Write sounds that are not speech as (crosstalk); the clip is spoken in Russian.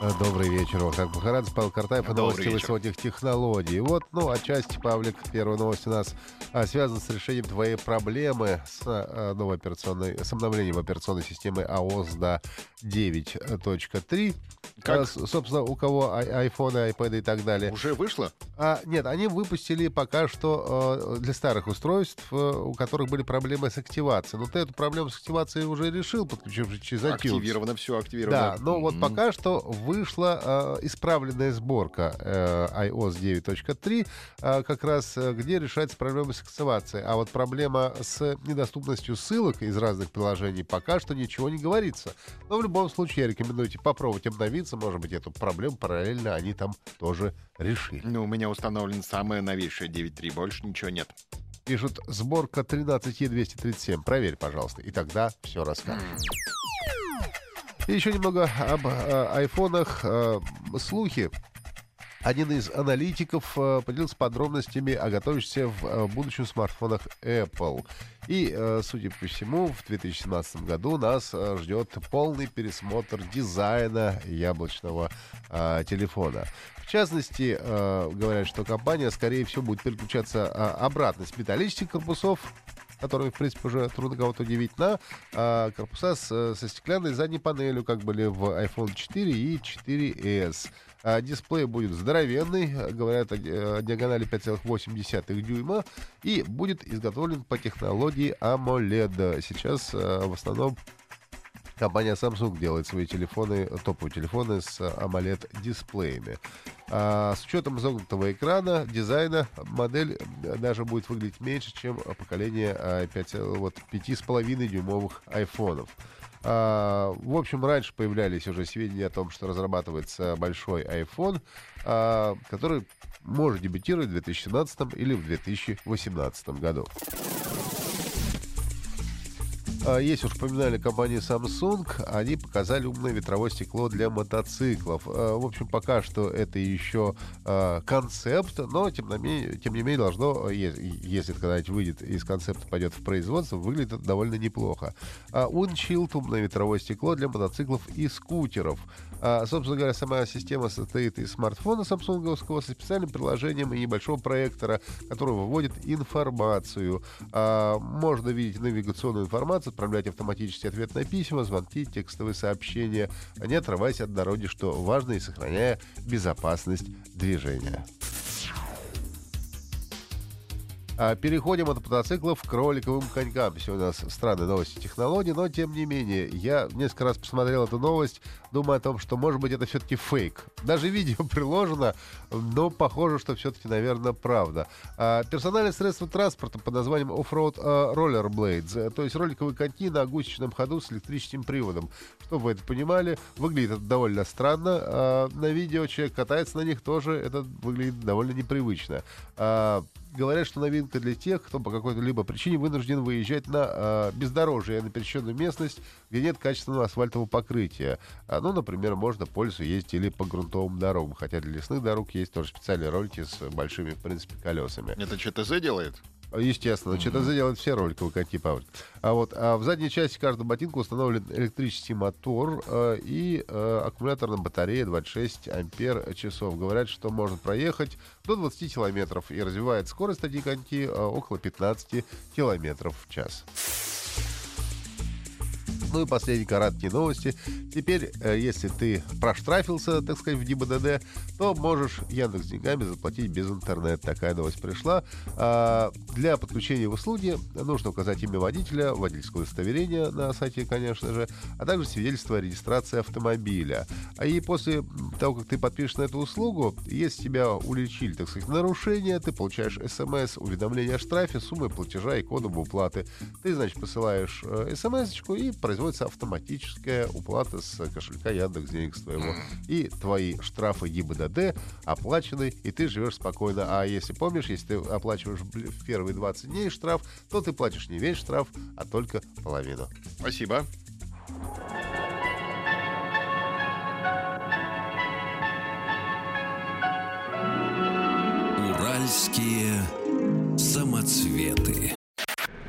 Добрый вечер, Вахтанг Махарадзе, Павел Картаев Добрый новости вечер. высоких технологий. Вот, ну, отчасти, Павлик, первая новость у нас а, связана с решением твоей проблемы с а, новой операционной, с обновлением операционной системы iOS до 9.3. Как? А, собственно, у кого айфоны, айпэды и так далее. Уже вышло? А, нет, они выпустили пока что э, для старых устройств, э, у которых были проблемы с активацией. Но ты эту проблему с активацией уже решил, подключившись через iTunes. Активировано, все активировано. Да, но вот Мгм. пока что вышла э, исправленная сборка э, iOS 9.3, э, как раз э, где решается проблема с активацией. А вот проблема с недоступностью ссылок из разных приложений пока что ничего не говорится. Но в любом случае я рекомендую тебе попробовать обновиться. Может быть, эту проблему параллельно они там тоже решили. Ну, у меня установлен самое новейшее 9.3, больше ничего нет. Пишут, сборка 13E237. Проверь, пожалуйста, и тогда все расскажешь. И еще немного об э, айфонах. Э, слухи. Один из аналитиков э, поделился подробностями о готовящихся в э, будущем смартфонах Apple. И, э, судя по всему, в 2017 году нас ждет полный пересмотр дизайна яблочного телефона. В частности, говорят, что компания, скорее всего, будет переключаться обратно с металлических корпусов которые, в принципе, уже трудно кого-то удивить, на а, корпуса с, э, со стеклянной задней панелью, как были в iPhone 4 и 4s. А, дисплей будет здоровенный, э, говорят о, о диагонали 5,8 дюйма, и будет изготовлен по технологии AMOLED. Сейчас э, в основном Компания Samsung делает свои телефоны, топовые телефоны с AMOLED-дисплеями. А, с учетом изогнутого экрана, дизайна, модель э, даже будет выглядеть меньше, чем поколение а, 5, вот, 5,5 дюймовых айфонов. А, в общем, раньше появлялись уже сведения о том, что разрабатывается большой iPhone, а, который может дебютировать в 2017 или в 2018 году. А, Если уж упоминали компанию Samsung, они показали умное ветровое стекло для мотоциклов. А, В общем, пока что это еще а, концепт, но тем, не менее, тем не менее должно, если это когда-нибудь выйдет из концепта, пойдет в производство, выглядит довольно неплохо. Windshield умное ветровое стекло для мотоциклов и скутеров. А, Собственно говоря, сама система состоит из смартфона самсунговского со специальным приложением и небольшого проектора, который выводит информацию. А, Можно видеть навигационную информацию, отправлять автоматически ответ на письма, звонки, текстовые сообщения, не отрываясь от дороги, что важно, и сохраняя безопасность движения. А, Переходим от мотоциклов к роликовым конькам. Сегодня у нас странные новости технологий, но тем не менее, я несколько раз посмотрел эту новость, думаю о том, что, может быть, это все-таки фейк. Даже (laughs) видео приложено, но похоже, что все-таки, наверное, правда. А, Персональное средство транспорта под названием Offroad а, Rollerblades, э, то есть роликовые коньки на гусечном ходу с электрическим приводом. Чтобы вы это понимали, выглядит это довольно странно. А, На видео человек катается на них тоже, это выглядит довольно непривычно. Говорят, что новинка для тех, кто по какой-то либо причине вынужден выезжать на э, бездорожье, на пересеченную местность, где нет качественного асфальтового покрытия. А, ну, например, можно по лесу ездить или по грунтовым дорогам, хотя для лесных дорог есть тоже специальные ролики с большими, в принципе, колесами. Это ЧТЗ делает? Естественно, что-то делают все роликовые коньки, Павел. А вот а в задней части каждого ботинка установлен электрический мотор э, и э, аккумуляторная батарея 26 ампер часов. Говорят, что можно проехать до 20 километров и развивает скорость такие коньки э, около 15 километров в час. Ну и последние короткие новости. Теперь, э, если ты проштрафился, так сказать, в ГИБДД, то можешь Яндекс деньгами заплатить без интернета. Такая новость пришла. А, Для подключения в услуги нужно указать имя водителя, водительское удостоверение на сайте, конечно же, а также свидетельство о регистрации автомобиля. А и после того, как ты подпишешь на эту услугу, если тебя уличили, так сказать, нарушение, ты получаешь смс, уведомление о штрафе, суммой платежа и кодом уплаты. Ты, значит, посылаешь смс и производится производится автоматическая уплата с кошелька Яндекс денег с твоего. И твои штрафы ГИБДД оплачены, и ты живешь спокойно. А если помнишь, если ты оплачиваешь в первые 20 дней штраф, то ты платишь не весь штраф, а только половину. Спасибо. Уральские самоцветы.